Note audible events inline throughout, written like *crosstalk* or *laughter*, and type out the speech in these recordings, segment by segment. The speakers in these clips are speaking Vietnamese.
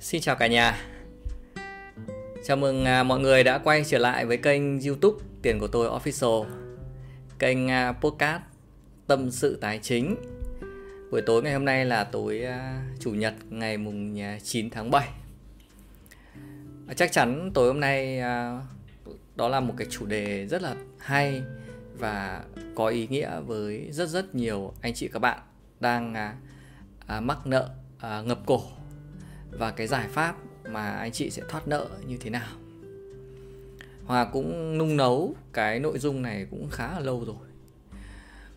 Xin chào cả nhà. Chào mừng à, mọi người đã quay trở lại với kênh youtube Tiền của tôi Official. Kênh à, podcast Tâm sự tài chính. Buổi tối ngày hôm nay là tối à, Chủ nhật, ngày mùng 9 tháng 7 Chắc chắn tối hôm nay đó là một cái chủ đề rất là hay và có ý nghĩa với rất rất nhiều anh chị các bạn đang mắc nợ ngập cổ và cái giải pháp mà anh chị sẽ thoát nợ như thế nào? Hòa cũng nung nấu cái nội dung này cũng khá là lâu rồi.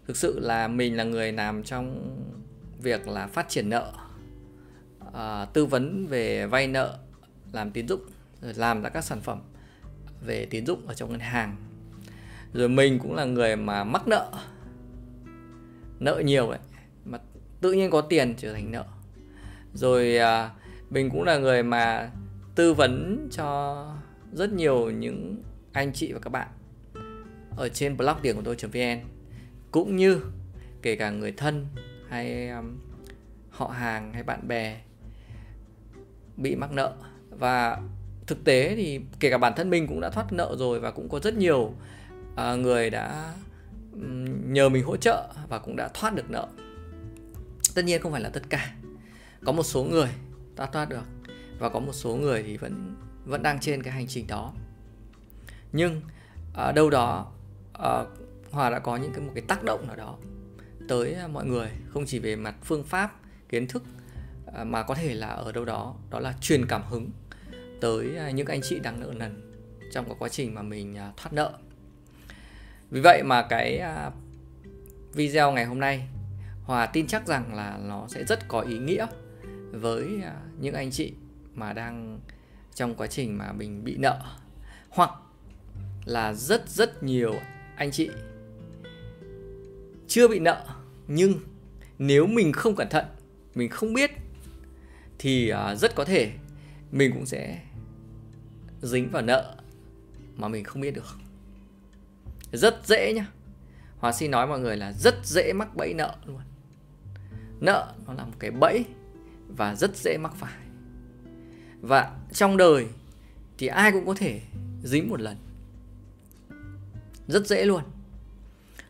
Thực sự là mình là người làm trong việc là phát triển nợ à, Tư vấn về vay nợ, làm tín dụng Rồi làm ra các sản phẩm về tín dụng ở trong ngân hàng. Rồi mình cũng là người mà mắc nợ Nợ nhiều đấy Mà tự nhiên có tiền trở thành nợ. Rồi à, mình cũng là người mà tư vấn cho rất nhiều những anh chị và các bạn ở trên blog điểm của tôi.vn cũng như kể cả người thân hay um, họ hàng hay bạn bè bị mắc nợ. Và thực tế thì kể cả bản thân mình cũng đã thoát nợ rồi và cũng có rất nhiều uh, người đã um, nhờ mình hỗ trợ và cũng đã thoát được nợ. Tất nhiên không phải là tất cả. Có một số người ta thoát được. Và có một số người thì vẫn vẫn đang trên cái hành trình đó. Nhưng ở đâu đó uh, hòa đã có những cái một cái tác động nào đó tới à, mọi người. Không chỉ về mặt phương pháp kiến thức uh, mà có thể là ở đâu đó đó là truyền cảm hứng tới uh, những anh chị đang nợ nần trong cái quá trình mà mình uh, thoát nợ. Vì vậy mà cái uh, video ngày hôm nay hòa tin chắc rằng là nó sẽ rất có ý nghĩa với à, những anh chị mà đang trong quá trình mà mình bị nợ. Hoặc là rất rất nhiều anh chị chưa bị nợ, nhưng nếu mình không cẩn thận, mình không biết, thì à, rất có thể mình cũng sẽ dính vào nợ mà mình không biết được. Rất dễ nhá. Hòa xin nói mọi người là rất dễ mắc bẫy nợ luôn. Nợ nó là một cái bẫy và rất dễ mắc phải. Và trong đời thì ai cũng có thể dính một lần. Rất dễ luôn.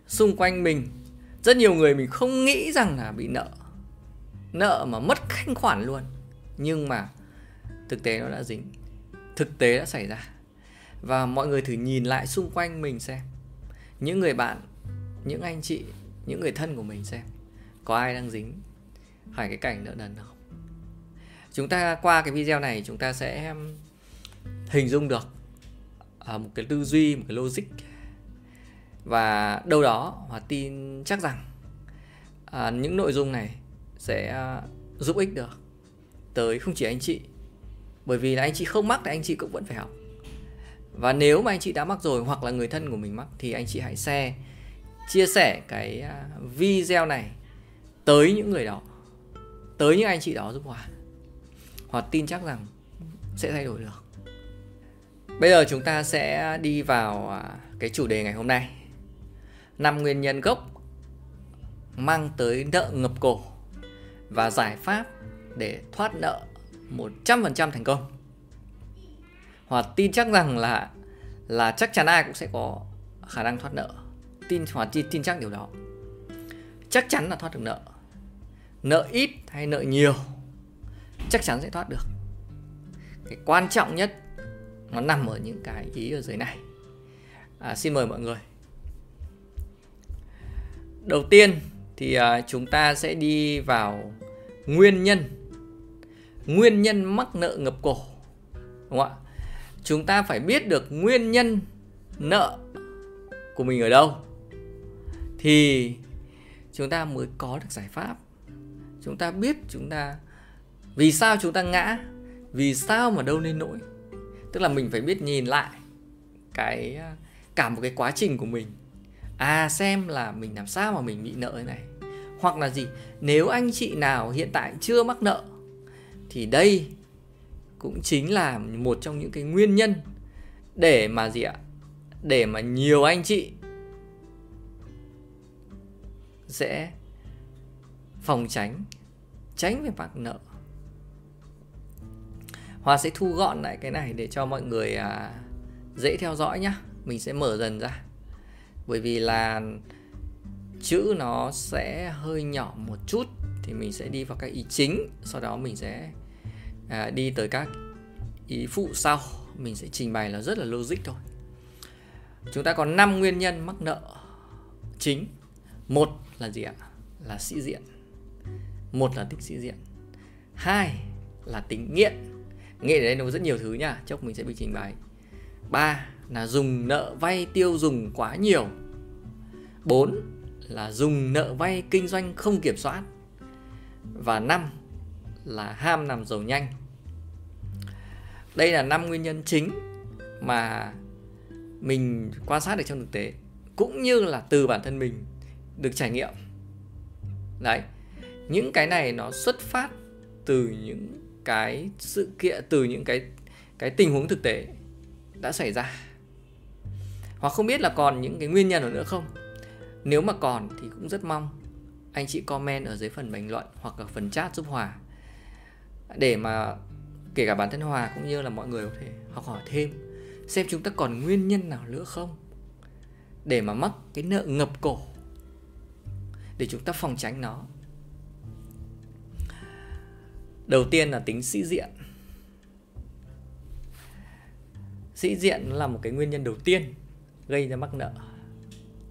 Xung quanh mình, rất nhiều người mình không nghĩ rằng là bị nợ. Nợ mà mất thanh khoản luôn. Nhưng mà thực tế nó đã dính. Thực tế đã xảy ra. Và mọi người thử nhìn lại xung quanh mình xem. Những người bạn, những anh chị, những người thân của mình xem. Có ai đang dính? Phải cái cảnh nợ nần không? Chúng ta qua cái video này, chúng ta sẽ hình dung được à, một cái tư duy, một cái logic. Và đâu đó hòa tin chắc rằng à, những nội dung này sẽ à, giúp ích được tới không chỉ anh chị. Bởi vì là anh chị không mắc thì anh chị cũng vẫn phải học. Và nếu mà anh chị đã mắc rồi hoặc là người thân của mình mắc thì anh chị hãy share, chia sẻ cái video này tới những người đó, tới những anh chị đó giúp hòa họ tin chắc rằng sẽ thay đổi được bây giờ chúng ta sẽ đi vào à, cái chủ đề ngày hôm nay năm nguyên nhân gốc mang tới nợ ngập cổ và giải pháp để thoát nợ 100% thành công. Hoặc tin chắc rằng là là chắc chắn ai cũng sẽ có khả năng thoát nợ. Tin Hòa tin, tin chắc điều đó. Chắc chắn là thoát được nợ. Nợ ít hay nợ nhiều chắc chắn sẽ thoát được. Cái quan trọng nhất nó nằm ở những cái ý ở dưới này. À, xin mời mọi người. Đầu tiên thì à, chúng ta sẽ đi vào nguyên nhân. Nguyên nhân mắc nợ ngập cổ đúng không ạ? Chúng ta phải biết được nguyên nhân nợ của mình ở đâu. Thì chúng ta mới có được giải pháp. Chúng ta biết chúng ta vì sao chúng ta ngã? Vì sao mà đâu nên nỗi? Tức là mình phải biết nhìn lại cái à, cả một cái quá trình của mình. À xem là mình làm sao mà mình bị nợ thế này. Hoặc là gì, nếu anh chị nào hiện tại chưa mắc nợ, thì đây cũng chính là một trong những cái nguyên nhân để mà gì ạ? Để mà nhiều anh chị sẽ phòng tránh tránh về mắc nợ. Hòa sẽ thu gọn lại cái này để cho mọi người à, dễ theo dõi nhá. Mình sẽ mở dần ra. Bởi vì là chữ nó sẽ hơi nhỏ một chút thì mình sẽ đi vào các ý chính sau đó mình sẽ à, đi tới các ý phụ sau. Mình sẽ trình bày là rất là logic thôi. Chúng ta có 5 nguyên nhân mắc nợ chính. Một là gì ạ? Là sĩ diện. Một là tính sĩ diện. Hai là tính nghiện nghĩa ở đây nó có rất nhiều thứ nha chốc mình sẽ bị trình bày ba là dùng nợ vay tiêu dùng quá nhiều 4 là dùng nợ vay kinh doanh không kiểm soát và 5 là ham làm giàu nhanh. Đây là năm nguyên nhân chính mà mình quan sát được trong thực tế, cũng như là từ bản thân mình được trải nghiệm. Đấy. Những cái này nó xuất phát từ những cái sự kiện từ những cái cái tình huống thực tế đã xảy ra. Hoặc không biết là còn những cái nguyên nhân nữa không. Nếu mà còn thì cũng rất mong anh chị comment ở dưới phần bình luận hoặc ở phần chat giúp Hòa. Để mà kể cả bản thân Hòa cũng như là mọi người có thể học hỏi thêm, xem chúng ta còn nguyên nhân nào nữa không. Để mà mắc cái nợ ngập cổ. Để chúng ta phòng tránh nó đầu tiên là tính sĩ diện. Sĩ diện là một cái nguyên nhân đầu tiên gây ra mắc nợ.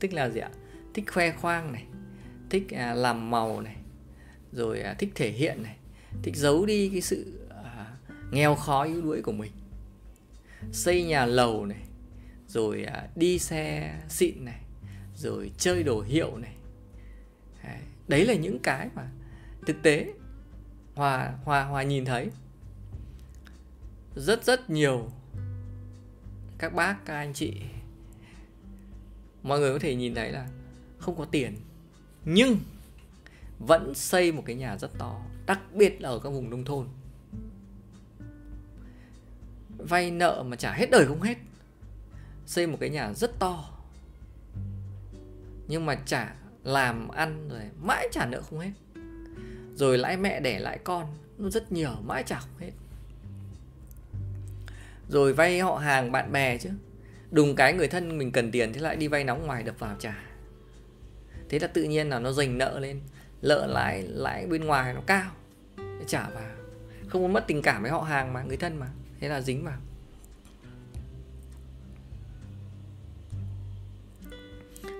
Tức là gì ạ? Thích khoe khoang này, thích à, làm màu này, rồi à, thích thể hiện này, thích giấu đi cái sự à, nghèo khó yếu đuối của mình. Xây nhà lầu này, rồi đi xe xịn này, rồi chơi đồ hiệu này. Đấy là những cái mà thực tế hòa hòa hòa nhìn thấy. Rất rất nhiều các bác, các anh chị. Mọi người có thể nhìn thấy là không có tiền, nhưng vẫn xây một cái nhà rất to, đặc biệt là ở các vùng nông thôn. Vay nợ mà trả hết đời không hết. Xây một cái nhà rất to, nhưng mà trả làm ăn rồi mãi trả nợ không hết rồi lãi mẹ đẻ lãi con, nó rất nhiều, mãi trả không hết. Rồi vay họ hàng bạn bè chứ. Đùng cái người thân mình cần tiền thế lại đi vay nóng ngoài đập vào trả thế là tự nhiên là nó dành nợ lên. Lợ lãi lãi bên ngoài nó cao. Để trả vào. Không muốn mất tình cảm với họ hàng mà, người thân mà. Thế là dính vào.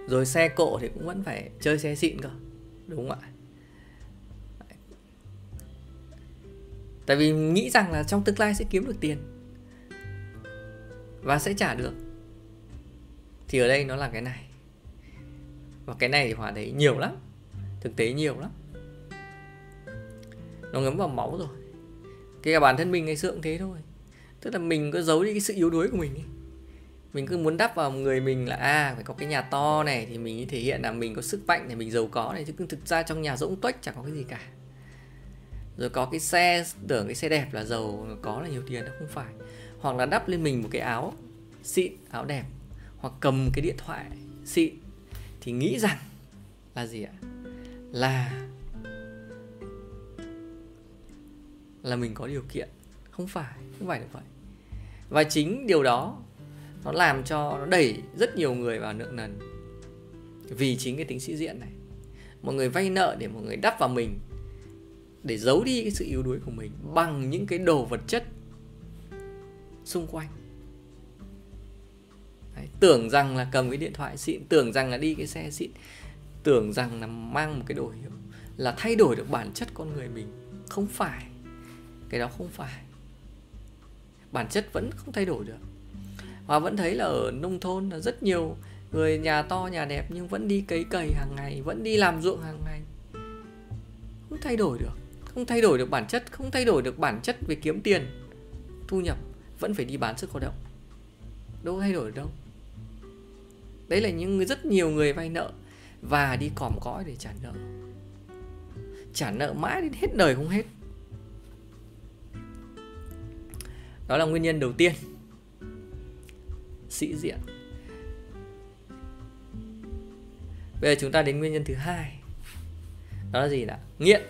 Rồi xe cộ thì cũng vẫn phải chơi xe xịn cơ. Đúng không ạ? Tại vì nghĩ rằng là trong tương lai sẽ kiếm được tiền và sẽ trả được. Thì ở đây nó là cái này. Và cái này thì hòa thấy nhiều lắm, thực tế nhiều lắm. Nó ngấm vào máu rồi. Cái cả bản thân mình ngày xưa cũng thế thôi. Tức là mình cứ giấu đi cái sự yếu đuối của mình ấy. mình cứ muốn đắp vào người mình là à phải có cái nhà to này thì mình thể hiện là mình có sức mạnh này, mình giàu có này. Chứ thực ra trong nhà rỗng tuếch chẳng có cái gì cả rồi có cái xe, tưởng cái xe đẹp là giàu, có là nhiều tiền đâu không phải. Hoặc là đắp lên mình một cái áo xịn, áo đẹp. Hoặc cầm cái điện thoại xịn. Thì nghĩ rằng là gì ạ? Là là mình có điều kiện. Không phải không phải được vậy. Và chính điều đó, nó làm cho nó đẩy rất nhiều người vào nợ nần. Vì chính cái tính sĩ diện này. Mọi người vay nợ để mọi người đắp vào mình để giấu đi cái sự yếu đuối của mình bằng những cái đồ vật chất xung quanh. Đấy, tưởng rằng là cầm cái điện thoại xịn tưởng rằng là đi cái xe xịn tưởng rằng là mang một cái đồ hiệu là thay đổi được bản chất con người mình. Không phải. Cái đó không phải. Bản chất vẫn không thay đổi được. Và vẫn thấy là ở nông thôn là rất nhiều người nhà to nhà đẹp nhưng vẫn đi cấy cày hàng ngày vẫn đi làm ruộng hàng ngày. Không thay đổi được không thay đổi được bản chất, không thay đổi được bản chất về kiếm tiền, thu nhập, vẫn phải đi bán sức lao động. Đâu thay đổi được đâu. Đấy là những rất nhiều người vay nợ và đi còm cõi để trả nợ. Trả nợ mãi đến hết đời không hết. Đó là nguyên nhân đầu tiên. Sĩ diện. Bây giờ chúng ta đến nguyên nhân thứ hai. Đó là gì đã nghiện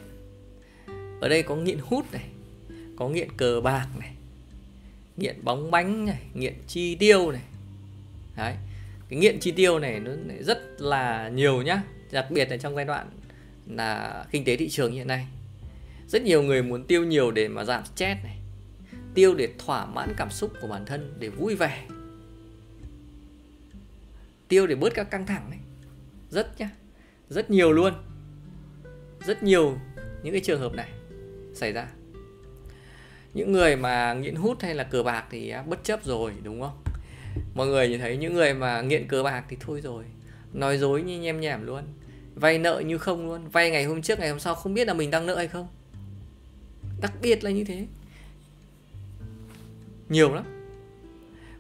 ở đây có nghiện hút này, có nghiện cờ bạc này, nghiện bóng bánh này, nghiện chi tiêu này. Đấy, cái nghiện chi tiêu này nó rất là nhiều nhá. Đặc biệt là trong giai đoạn là kinh tế thị trường hiện nay. Rất nhiều người muốn tiêu nhiều để mà giảm stress này, tiêu để thỏa mãn cảm xúc của bản thân, để vui vẻ. Tiêu để bớt các căng thẳng này. Rất nhá, rất nhiều luôn. Rất nhiều những cái trường hợp này xảy ra. Những người mà nghiện hút hay là cờ bạc thì à, bất chấp rồi, đúng không? Mọi người nhìn thấy những người mà nghiện cờ bạc thì thôi rồi. Nói dối như nhem nhảm luôn. Vay nợ như không luôn. Vay ngày hôm trước, ngày hôm sau không biết là mình đang nợ hay không. Đặc biệt là như thế. Nhiều lắm.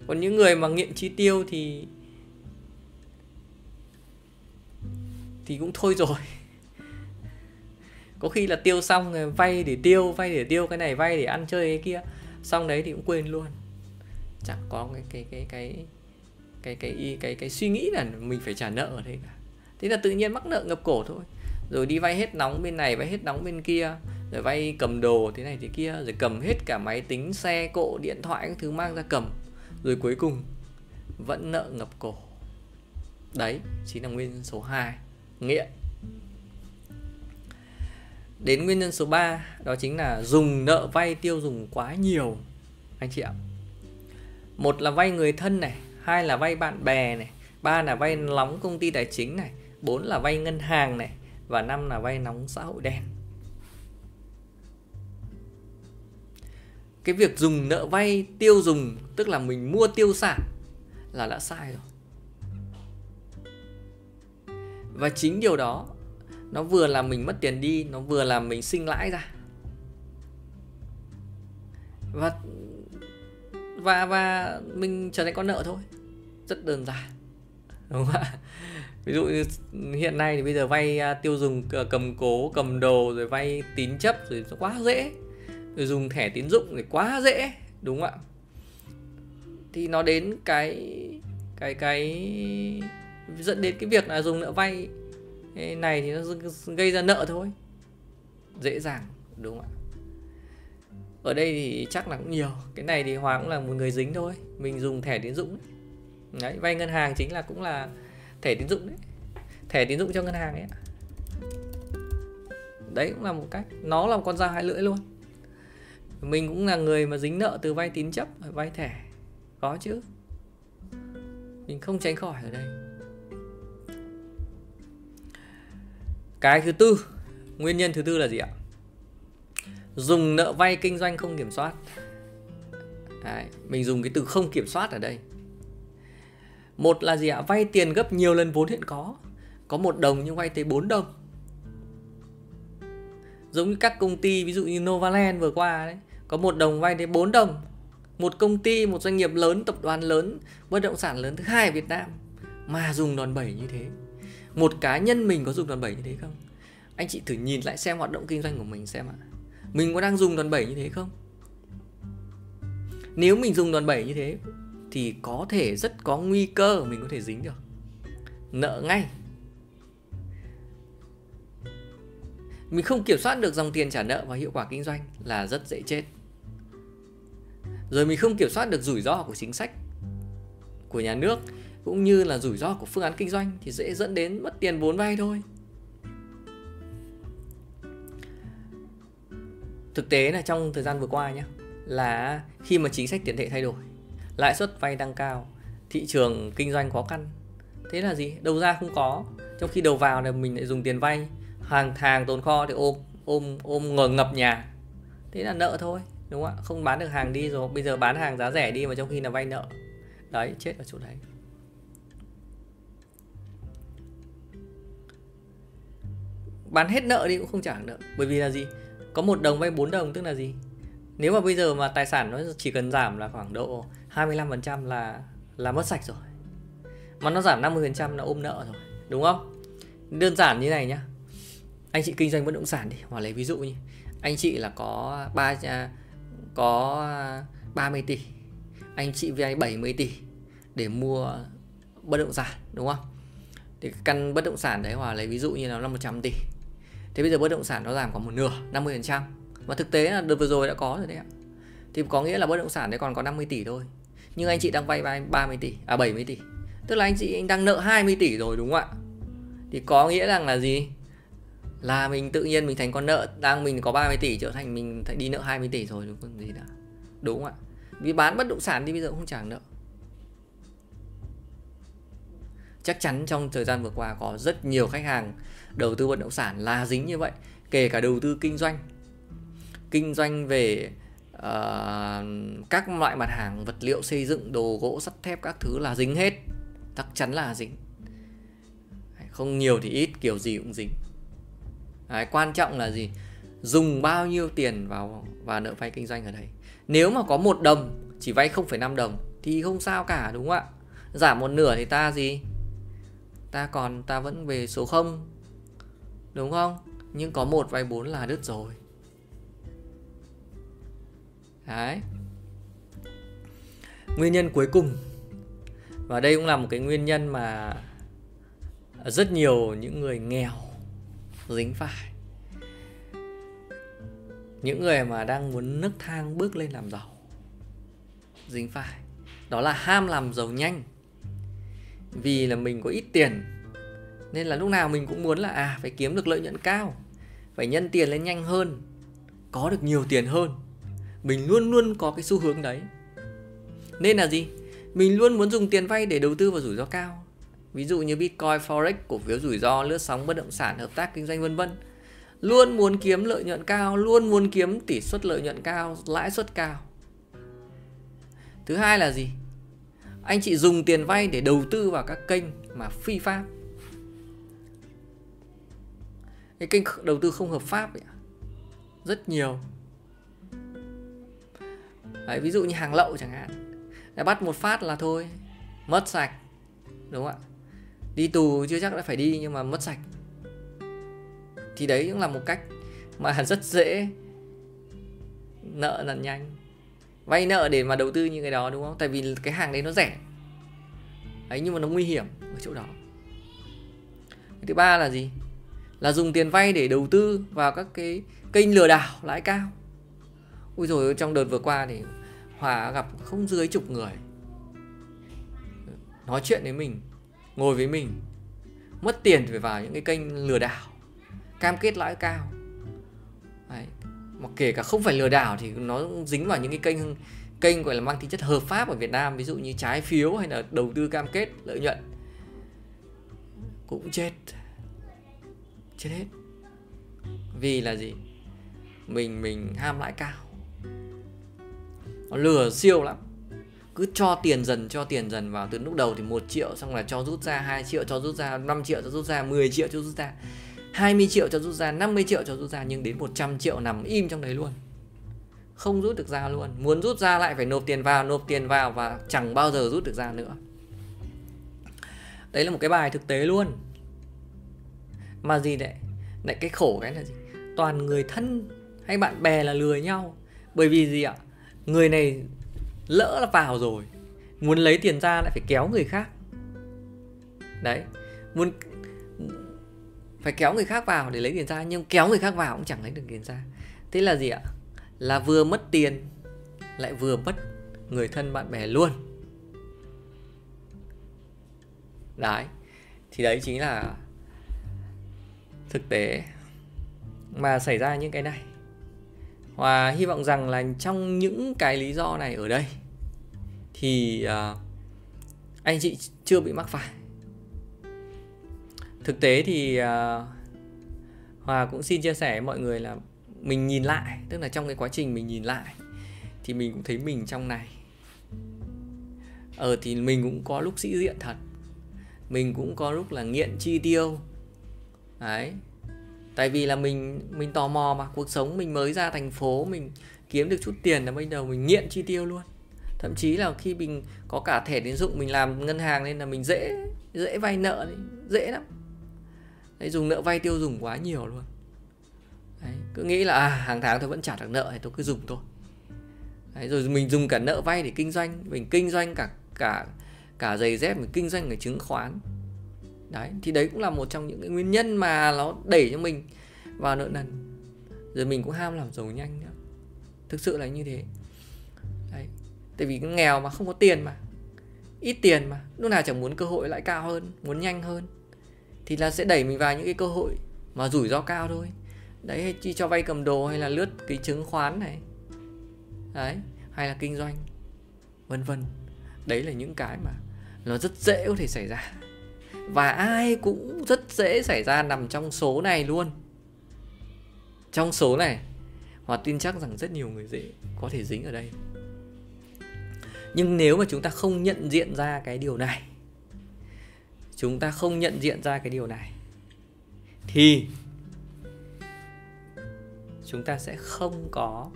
Còn những người mà nghiện chi tiêu thì thì cũng thôi rồi có khi là tiêu xong rồi vay để tiêu vay để tiêu cái này vay để ăn chơi cái kia. Xong đấy thì cũng quên luôn. Chẳng có cái cái cái cái cái cái cái cái, cái suy nghĩ là mình phải trả nợ ở đây cả. Thế là tự nhiên mắc nợ ngập cổ thôi. Rồi đi vay hết nóng bên này vay hết nóng bên kia. Rồi vay cầm đồ thế này thế kia. Rồi cầm hết cả máy tính xe cộ điện thoại các thứ mang ra cầm. Rồi cuối cùng vẫn nợ ngập cổ. Đấy chính là nguyên số 2 nghiện đến nguyên nhân số 3 đó chính là dùng nợ vay tiêu dùng quá nhiều, anh chị ạ. Một là vay người thân này, hai là vay bạn bè này, ba là vay nóng công ty tài chính này, bốn là vay ngân hàng này, và năm là vay nóng xã hội đen. Cái việc dùng nợ vay tiêu dùng, tức là mình mua tiêu sản, là đã sai rồi. Và chính điều đó nó vừa làm mình mất tiền đi, nó vừa làm mình sinh lãi ra. Và và và mình trở thành con nợ thôi. Rất đơn giản. Đúng không ạ? Ví dụ như hiện nay thì bây giờ vay à, tiêu dùng à, cầm cố, cầm đồ, rồi vay tín chấp, rồi quá dễ. Rồi dùng thẻ tín dụng thì quá dễ, đúng không ạ? Thì nó đến cái cái cái, dẫn đến cái việc là dùng nợ vay cái này thì nó gây ra nợ thôi. Dễ dàng, đúng không ạ? Ở đây thì chắc là cũng nhiều. Cái này thì hoàng cũng là một người dính thôi. Mình dùng thẻ tín dụng đấy, vay ngân hàng chính là cũng là thẻ tín dụng đấy. Thẻ tín dụng cho ngân hàng ấy đấy, cũng là một cách. Nó là một con dao hai lưỡi luôn. Mình cũng là người mà dính nợ từ vay tín chấp vay thẻ. Có chứ. Mình không tránh khỏi ở đây. Cái thứ tư nguyên nhân thứ tư là gì ạ? Dùng nợ vay kinh doanh không kiểm soát. Đấy, mình dùng cái từ không kiểm soát ở đây. Một là gì ạ? Vay tiền gấp nhiều lần vốn hiện có. Có một đồng nhưng vay tới 4 đồng. Giống như các công ty ví dụ như Novaland vừa qua đấy có một đồng vay tới 4 đồng. Một công ty một doanh nghiệp lớn tập đoàn lớn bất động sản lớn thứ hai ở Việt Nam mà dùng đòn bẩy như thế một cá nhân mình có dùng đòn bẩy như thế không? Anh chị thử nhìn lại xem hoạt động kinh doanh của mình xem ạ. Mình có đang dùng đòn bẩy như thế không? Nếu mình dùng đòn bẩy như thế thì có thể rất có nguy cơ mình có thể dính được. Nợ ngay. Mình không kiểm soát được dòng tiền trả nợ và hiệu quả kinh doanh là rất dễ chết. Rồi mình không kiểm soát được rủi ro của chính sách của nhà nước cũng như là rủi ro của phương án kinh doanh thì dễ dẫn đến mất tiền vốn vay thôi. Thực tế là trong thời gian vừa qua nhé là khi mà chính sách tiền tệ thay đổi, lãi suất vay tăng cao, thị trường kinh doanh khó khăn, thế là gì? Đầu ra không có. Trong khi đầu vào là mình lại dùng tiền vay, hàng hàng tồn kho thì ôm ôm ôm ngờ ngập nhà. Thế là nợ thôi, đúng không ạ? Không bán được hàng đi rồi, bây giờ bán hàng giá rẻ đi mà trong khi là vay nợ. Đấy, chết ở chỗ đấy. Bán hết nợ đi cũng không trả nợ. Bởi vì là gì? Có một đồng vay 4 đồng, tức là gì? Nếu mà bây giờ mà tài sản nó chỉ cần giảm là khoảng độ 25% là là mất sạch rồi. Mà nó giảm 50% là ôm nợ rồi, đúng không? Đơn giản như này nhá. Anh chị kinh doanh bất động sản đi, hoặc lấy ví dụ như, anh chị là có ba à, có 30 tỷ, anh chị vay 70 tỷ để mua bất động sản, đúng không? Thì căn bất động sản đấy hoặc lấy ví dụ như nó là 100 tỷ thế bây giờ bất động sản nó giảm còn một nửa 50% và thực tế là đợt vừa rồi đã có rồi đấy ạ. Thì có nghĩa là bất động sản đấy còn có 50 tỷ thôi. Nhưng anh chị đang vay 30 tỷ à 70 tỷ. Tức là anh chị anh đang nợ 20 tỷ rồi đúng không ạ? Thì có nghĩa rằng là gì? Là mình tự nhiên mình thành con nợ, đang mình có 30 tỷ trở thành mình đi nợ 20 tỷ rồi đúng không? Gì đã. Đúng không ạ? Vì bán bất động sản thì bây giờ cũng không trả nợ. Chắc chắn trong thời gian vừa qua có rất nhiều khách hàng đầu tư bất động sản là dính như vậy kể cả đầu tư kinh doanh. Kinh doanh về uh, các loại mặt hàng vật liệu xây dựng đồ gỗ sắt thép các thứ là dính hết chắc chắn là dính. Không nhiều thì ít kiểu gì cũng dính. Đấy, quan trọng là gì? Dùng bao nhiêu tiền vào và nợ vay kinh doanh ở đây nếu mà có một đồng chỉ vay 0,5 đồng thì không sao cả đúng không ạ? Giảm một nửa thì ta gì? Ta còn ta vẫn về số 0 đúng không? Nhưng có một vay 4 là đứt rồi. Đấy. Nguyên nhân cuối cùng. Và đây cũng là một cái nguyên nhân mà rất nhiều những người nghèo dính phải. Những người mà đang muốn nức thang bước lên làm giàu dính phải. Đó là ham làm giàu nhanh. Vì là mình có ít tiền nên là lúc nào mình cũng muốn là à phải kiếm được lợi nhuận cao, phải nhân tiền lên nhanh hơn, có được nhiều tiền hơn. Mình luôn luôn có cái xu hướng đấy. Nên là gì? Mình luôn muốn dùng tiền vay để đầu tư vào rủi ro cao. Ví dụ như bitcoin, forex, cổ phiếu rủi ro, lướt sóng bất động sản, hợp tác kinh doanh, vân vân. Luôn muốn kiếm lợi nhuận cao, luôn muốn kiếm tỷ suất lợi nhuận cao, lãi suất cao. Thứ hai là gì? Anh chị dùng tiền vay để đầu tư vào các kênh mà phi pháp cái kênh đầu tư không hợp pháp ấy, rất nhiều. Đấy, ví dụ như hàng lậu chẳng hạn. Đã bắt một phát là thôi mất sạch. Đúng không ạ? Đi tù chưa chắc đã phải đi nhưng mà mất sạch. Thì đấy cũng là một cách mà *laughs* rất dễ nợ nần nhanh. Vay nợ để mà đầu tư như cái đó đúng không? Tại vì cái hàng đấy nó rẻ. Ấy nhưng mà nó nguy hiểm ở chỗ đó. Thứ ba là gì? Là dùng tiền vay để đầu tư vào các cái kênh lừa đảo lãi cao. Ui rồi trong đợt vừa qua thì hòa gặp không dưới chục người. Nói chuyện với mình, ngồi với mình, mất tiền phải vào những cái kênh lừa đảo, cam kết lãi cao. Đấy. mà kể cả không phải lừa đảo thì nó dính vào những cái kênh kênh gọi là mang tính chất hợp pháp ở Việt Nam, ví dụ như trái phiếu hay là đầu tư cam kết, lợi nhuận. Cũng chết chết hết. Vì là gì? Mình mình ham lãi cao. Nó lừa siêu lắm. Cứ cho tiền dần, cho tiền dần vào từ lúc đầu thì một triệu, xong là cho rút ra 2 triệu, cho rút ra 5 triệu, cho rút ra 10 triệu, cho rút ra 20 triệu, cho rút ra 50 triệu, cho rút ra nhưng đến 100 triệu nằm im trong đấy luôn. Không rút được ra luôn. Muốn rút ra lại phải nộp tiền vào, nộp tiền vào và chẳng bao giờ rút được ra nữa. Đấy là một cái bài thực tế luôn mà gì đấy? Lại cái khổ cái là gì? Toàn người thân hay bạn bè là lừa nhau. Bởi vì gì ạ? Người này lỡ là vào rồi, muốn lấy tiền ra lại phải kéo người khác. Đấy, muốn phải kéo người khác vào để lấy tiền ra, nhưng kéo người khác vào cũng chẳng lấy được tiền ra. Thế là gì ạ? Là vừa mất tiền, lại vừa mất người thân bạn bè luôn. Đấy, thì đấy chính là thực tế mà xảy ra những cái này. Và hy vọng rằng là trong những cái lý do này ở đây thì uh, anh chị chưa bị mắc phải. Thực tế thì uh, hòa cũng xin chia sẻ với mọi người là mình nhìn lại tức là trong cái quá trình mình nhìn lại thì mình cũng thấy mình trong này. Ờ thì mình cũng có lúc sĩ diện thật. Mình cũng có lúc là nghiện chi tiêu đấy. Tại vì là mình mình tò mò mà cuộc sống mình mới ra thành phố mình kiếm được chút tiền là bây giờ mình nghiện chi tiêu luôn. Thậm chí là khi mình có cả thẻ tín dụng mình làm ngân hàng nên là mình dễ dễ vay nợ đấy dễ lắm. Đấy, dùng nợ vay tiêu dùng quá nhiều luôn. Đấy, cứ nghĩ là à, hàng tháng tôi vẫn trả được nợ thì tôi cứ dùng thôi. Đấy, rồi mình dùng cả nợ vay để kinh doanh mình kinh doanh cả cả cả giày dép mình kinh doanh cả chứng khoán đấy, thì đấy cũng là một trong những cái nguyên nhân mà nó đẩy cho mình vào nợ nần. Rồi mình cũng ham làm giàu nhanh nữa. Thực sự là như thế. Đấy, tại vì nghèo mà không có tiền mà, ít tiền mà, lúc nào chẳng muốn cơ hội lại cao hơn, muốn nhanh hơn, thì là sẽ đẩy mình vào những cái cơ hội mà rủi ro cao thôi. Đấy, hay chi cho vay cầm đồ, hay là lướt cái chứng khoán này. Đấy, hay là kinh doanh, vân vân. Đấy là những cái mà nó rất dễ có thể xảy ra và ai cũng rất dễ xảy ra nằm trong số này luôn. Trong số này Hòa tin chắc rằng rất nhiều người dễ có thể dính ở đây. Nhưng nếu mà chúng ta không nhận diện ra cái điều này, chúng ta không nhận diện ra cái điều này, thì chúng ta sẽ không có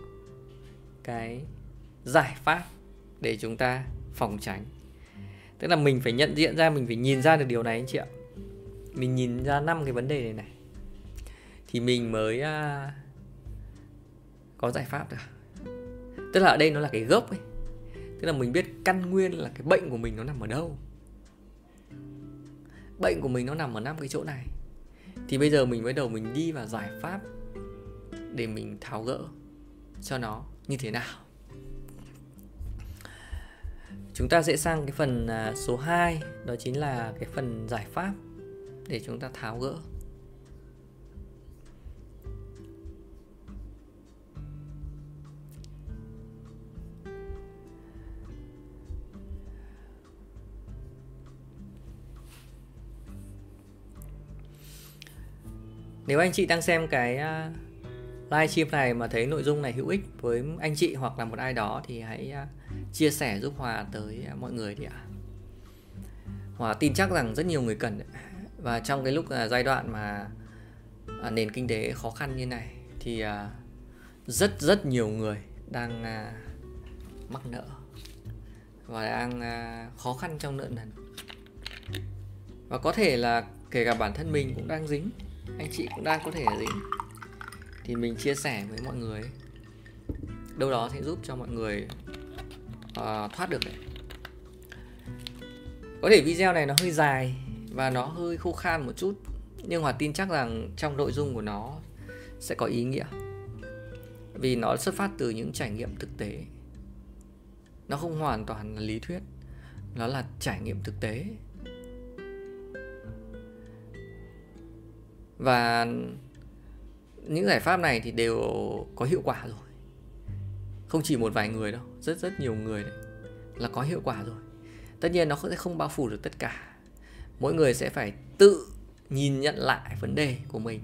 cái giải pháp để chúng ta phòng tránh tức là mình phải nhận diện ra mình phải nhìn ra được điều này anh chị ạ. Mình nhìn ra năm cái vấn đề này này. Thì mình mới uh, có giải pháp được. Tức là ở đây nó là cái gốc ấy. Tức là mình biết căn nguyên là cái bệnh của mình nó nằm ở đâu. Bệnh của mình nó nằm ở năm cái chỗ này. Thì bây giờ mình mới đầu mình đi vào giải pháp để mình tháo gỡ cho nó như thế nào chúng ta sẽ sang cái phần à, số 2 đó chính là cái phần giải pháp để chúng ta tháo gỡ. Nếu anh chị đang xem cái à, livestream live stream này mà thấy nội dung này hữu ích với anh chị hoặc là một ai đó thì hãy à, chia sẻ giúp Hòa tới à, mọi người đi ạ. Hòa tin chắc rằng rất nhiều người cần và trong cái lúc à, giai đoạn mà à, nền kinh tế khó khăn như này thì rất rất nhiều người đang mắc nợ và đang khó khăn trong nợ nần. Và có thể là kể cả bản thân mình cũng đang dính, anh chị cũng đang có thể dính. Thì mình chia sẻ với mọi người đâu đó sẽ giúp cho mọi người uh, thoát được đấy. Có thể video này nó hơi dài và nó hơi khô khan một chút nhưng hòa tin chắc rằng trong nội dung của nó sẽ có ý nghĩa. Vì nó xuất phát từ những trải nghiệm thực tế. Nó không hoàn toàn là lý thuyết nó là trải nghiệm thực tế. Và những giải pháp này thì đều có hiệu quả rồi. Không chỉ một vài người đâu rất rất nhiều người đấy là có hiệu quả rồi. Tất nhiên nó sẽ không bao phủ được tất cả. Mỗi người sẽ phải tự nhìn nhận lại vấn đề của mình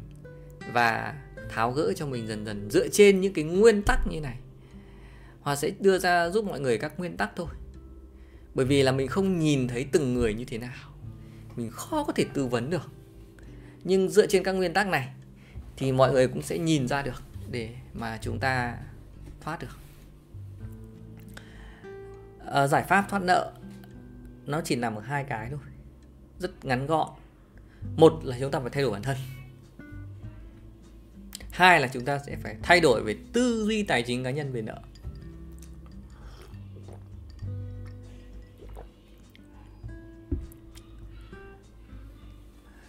và tháo gỡ cho mình dần dần dựa trên những cái nguyên tắc như này. Hòa sẽ đưa ra giúp mọi người các nguyên tắc thôi. Bởi vì là mình không nhìn thấy từng người như thế nào. Mình khó có thể tư vấn được. Nhưng dựa trên các nguyên tắc này thì mọi người cũng sẽ nhìn ra được để mà chúng ta thoát được à, giải pháp thoát nợ nó chỉ nằm ở hai cái thôi. Rất ngắn gọn. Một là chúng ta phải thay đổi bản thân. Hai là chúng ta sẽ phải thay đổi về tư duy tài chính cá nhân về nợ.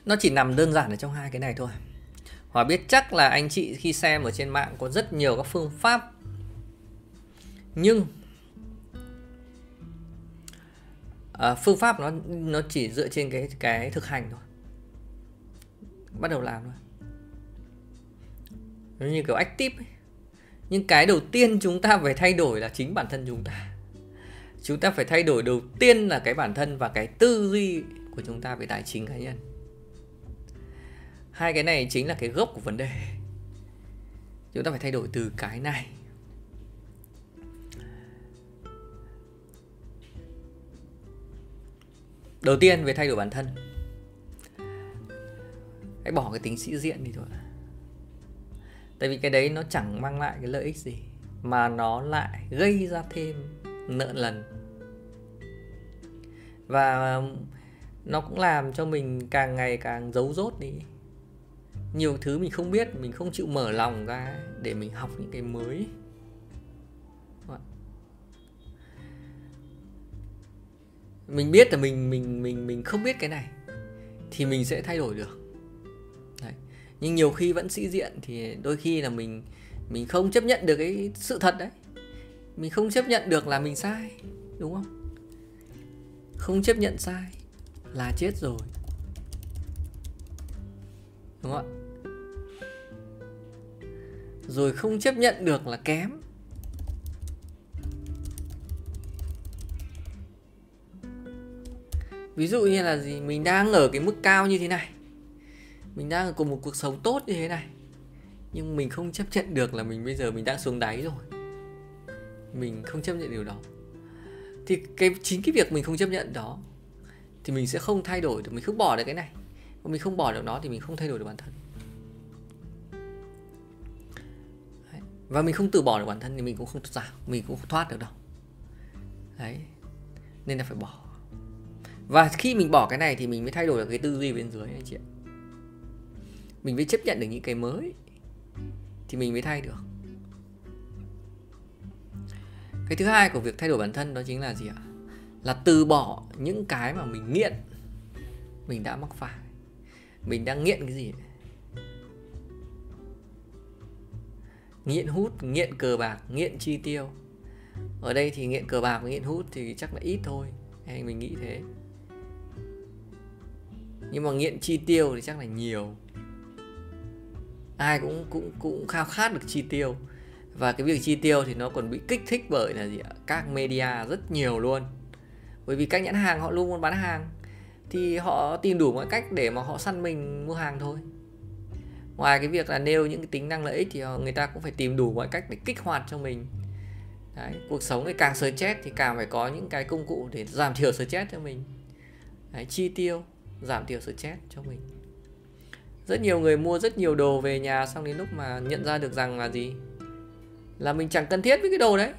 Nó chỉ nằm đơn giản ở trong hai cái này thôi. Hòa biết chắc là anh chị khi xem ở trên mạng có rất nhiều các phương pháp. Nhưng à, phương pháp nó nó chỉ dựa trên cái cái thực hành thôi. Bắt đầu làm thôi. Nó như kiểu active ấy. nhưng cái đầu tiên chúng ta phải thay đổi là chính bản thân chúng ta. Chúng ta phải thay đổi đầu tiên là cái bản thân và cái tư duy của chúng ta về tài chính cá nhân. Hai cái này chính là cái gốc của vấn đề. Chúng ta phải thay đổi từ cái này. Đầu tiên về thay đổi bản thân. Hãy bỏ cái tính sĩ diện đi thôi. Tại vì cái đấy nó chẳng mang lại cái lợi ích gì, mà nó lại gây ra thêm nợ lần và um, nó cũng làm cho mình càng ngày càng giấu rốt đi. Nhiều thứ mình không biết, mình không chịu mở lòng ra để mình học những cái mới. Mình biết là mình mình mình mình không biết cái này thì mình sẽ thay đổi được. Đấy. nhưng nhiều khi vẫn sĩ diện thì đôi khi là mình mình không chấp nhận được cái sự thật đấy. Mình không chấp nhận được là mình sai, đúng không? Không chấp nhận sai là chết rồi. Đúng không ạ? Rồi không chấp nhận được là kém. Ví dụ như là gì? Mình đang ở cái mức cao như thế này. Mình đang ở cùng một cuộc sống tốt như thế này. Nhưng mình không chấp nhận được là mình bây giờ mình đang xuống đáy rồi. Mình không chấp nhận điều đó. Thì cái, chính cái việc mình không chấp nhận đó thì mình sẽ không thay đổi được, mình không bỏ được cái này. Và mình không bỏ được nó thì mình không thay đổi được bản thân. Và mình không từ bỏ được bản thân thì mình cũng không giảm mình cũng không thoát được đâu. Đấy. Nên là phải bỏ và khi mình bỏ cái này thì mình mới thay đổi được cái tư duy bên dưới anh chị ạ. Mình mới chấp nhận được những cái mới. Thì mình mới thay được. Cái thứ hai của việc thay đổi bản thân đó chính là gì ạ? Là từ bỏ những cái mà mình nghiện, mình đã mắc phải. Mình đang nghiện cái gì? Nghiện hút, nghiện cờ bạc, nghiện chi tiêu. Ở đây thì nghiện cờ bạc và nghiện hút thì chắc là ít thôi. Hay mình nghĩ thế nhưng mà nghiện chi tiêu thì chắc là nhiều. Ai cũng cũng cũng khao khát được chi tiêu. Và cái việc chi tiêu thì nó còn bị kích thích bởi là gì ạ? Các media rất nhiều luôn. Bởi vì các nhãn hàng họ luôn muốn bán hàng. Thì họ tìm đủ mọi cách để mà họ săn mình mua hàng thôi. Ngoài cái việc là nêu những cái tính năng lợi ích thì người ta cũng phải tìm đủ mọi cách để kích hoạt cho mình. Đấy, cuộc sống thì càng stress thì càng phải có những cái công cụ để giảm thiểu stress cho mình. Đấy, chi tiêu giảm thiểu stress cho mình. Rất nhiều người mua rất nhiều đồ về nhà xong đến lúc mà nhận ra được rằng là gì? Là mình chẳng cần thiết với cái đồ đấy.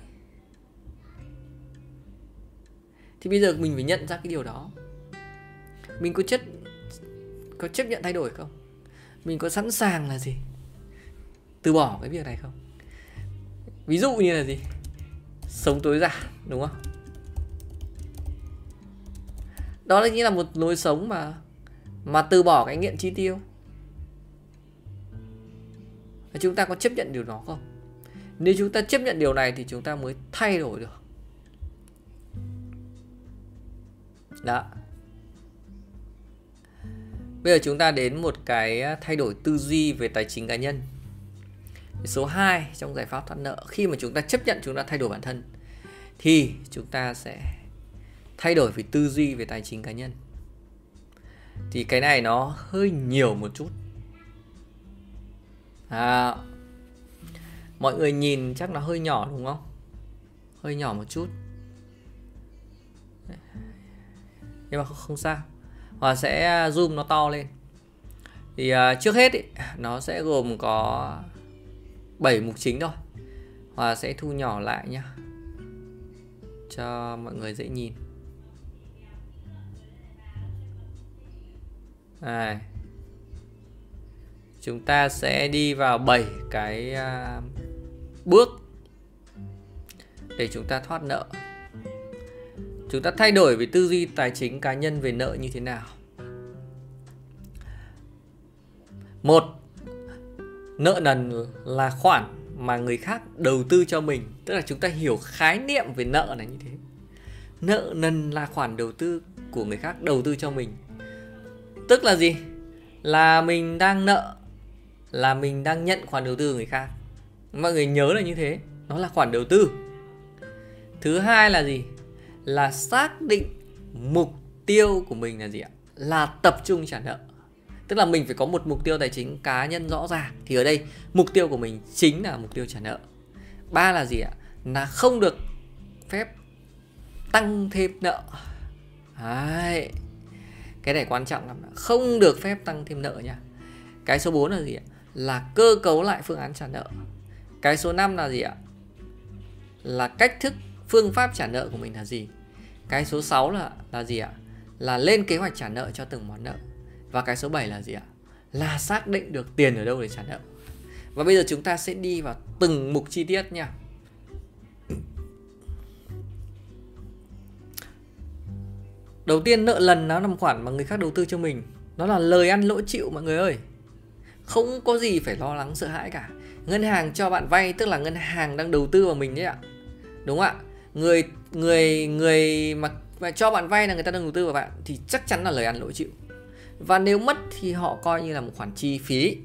Thì bây giờ mình phải nhận ra cái điều đó. Mình có chất, có chấp nhận thay đổi không? Mình có sẵn sàng là gì? Từ bỏ cái việc này không? Ví dụ như là gì? Sống tối giản, đúng không? Đó là như là một lối sống mà mà từ bỏ cái nghiện chi tiêu. Và chúng ta có chấp nhận điều đó không? Nếu chúng ta chấp nhận điều này thì chúng ta mới thay đổi được. Đó. Bây giờ chúng ta đến một cái à, thay đổi tư duy về tài chính cá nhân. Số 2 trong giải pháp thoát nợ. Khi mà chúng ta chấp nhận chúng ta thay đổi bản thân, thì chúng ta sẽ thay đổi về tư duy về tài chính cá nhân. Thì cái này nó hơi nhiều một chút. À, mọi người nhìn chắc nó hơi nhỏ đúng không? Hơi nhỏ một chút. Nhưng mà không sao. Hòa sẽ zoom nó to lên. Thì uh, trước hết ý, nó sẽ gồm có 7 mục chính thôi. Hòa sẽ thu nhỏ lại nhá. Cho mọi người dễ nhìn. Đây. Chúng ta sẽ đi vào 7 cái uh, bước để chúng ta thoát nợ. Chúng ta thay đổi về tư duy tài chính cá nhân về nợ như thế nào? Một, nợ nần là khoản mà người khác đầu tư cho mình, tức là chúng ta hiểu khái niệm về nợ này như thế. Nợ nần là khoản đầu tư của người khác đầu tư cho mình tức là gì? Là mình đang nợ, là mình đang nhận khoản đầu tư của người khác. Mọi người nhớ là như thế. Nó là khoản đầu tư. Thứ hai là gì? Là xác định mục tiêu của mình là gì ạ? Là tập trung trả nợ. Tức là mình phải có một mục tiêu tài chính cá nhân rõ ràng. Thì ở đây, mục tiêu của mình chính là mục tiêu trả nợ. Ba là gì ạ? Là không được phép tăng thêm nợ. Đấy cái này quan trọng lắm không được phép tăng thêm nợ nha. Cái số 4 là gì ạ? Là cơ cấu lại phương án trả nợ. Cái số 5 là gì ạ? Là cách thức, phương pháp trả nợ của mình là gì? Cái số 6 là là gì ạ? Là lên kế hoạch trả nợ cho từng món nợ. Và cái số 7 là gì ạ? Là xác định được tiền ở đâu để trả nợ. Và bây giờ chúng ta sẽ đi vào từng mục chi tiết nha. Đầu tiên nợ lần nó là một khoản mà người khác đầu tư cho mình. Nó là lời ăn lỗ chịu mọi người ơi. Không có gì phải lo lắng sợ hãi cả. Ngân hàng cho bạn vay tức là ngân hàng đang đầu tư vào mình đấy ạ. Đúng không ạ? Người người người mà, mà cho bạn vay là người ta đang đầu tư vào bạn thì chắc chắn là lời ăn lỗi chịu. Và nếu mất thì họ coi như là một khoản chi phí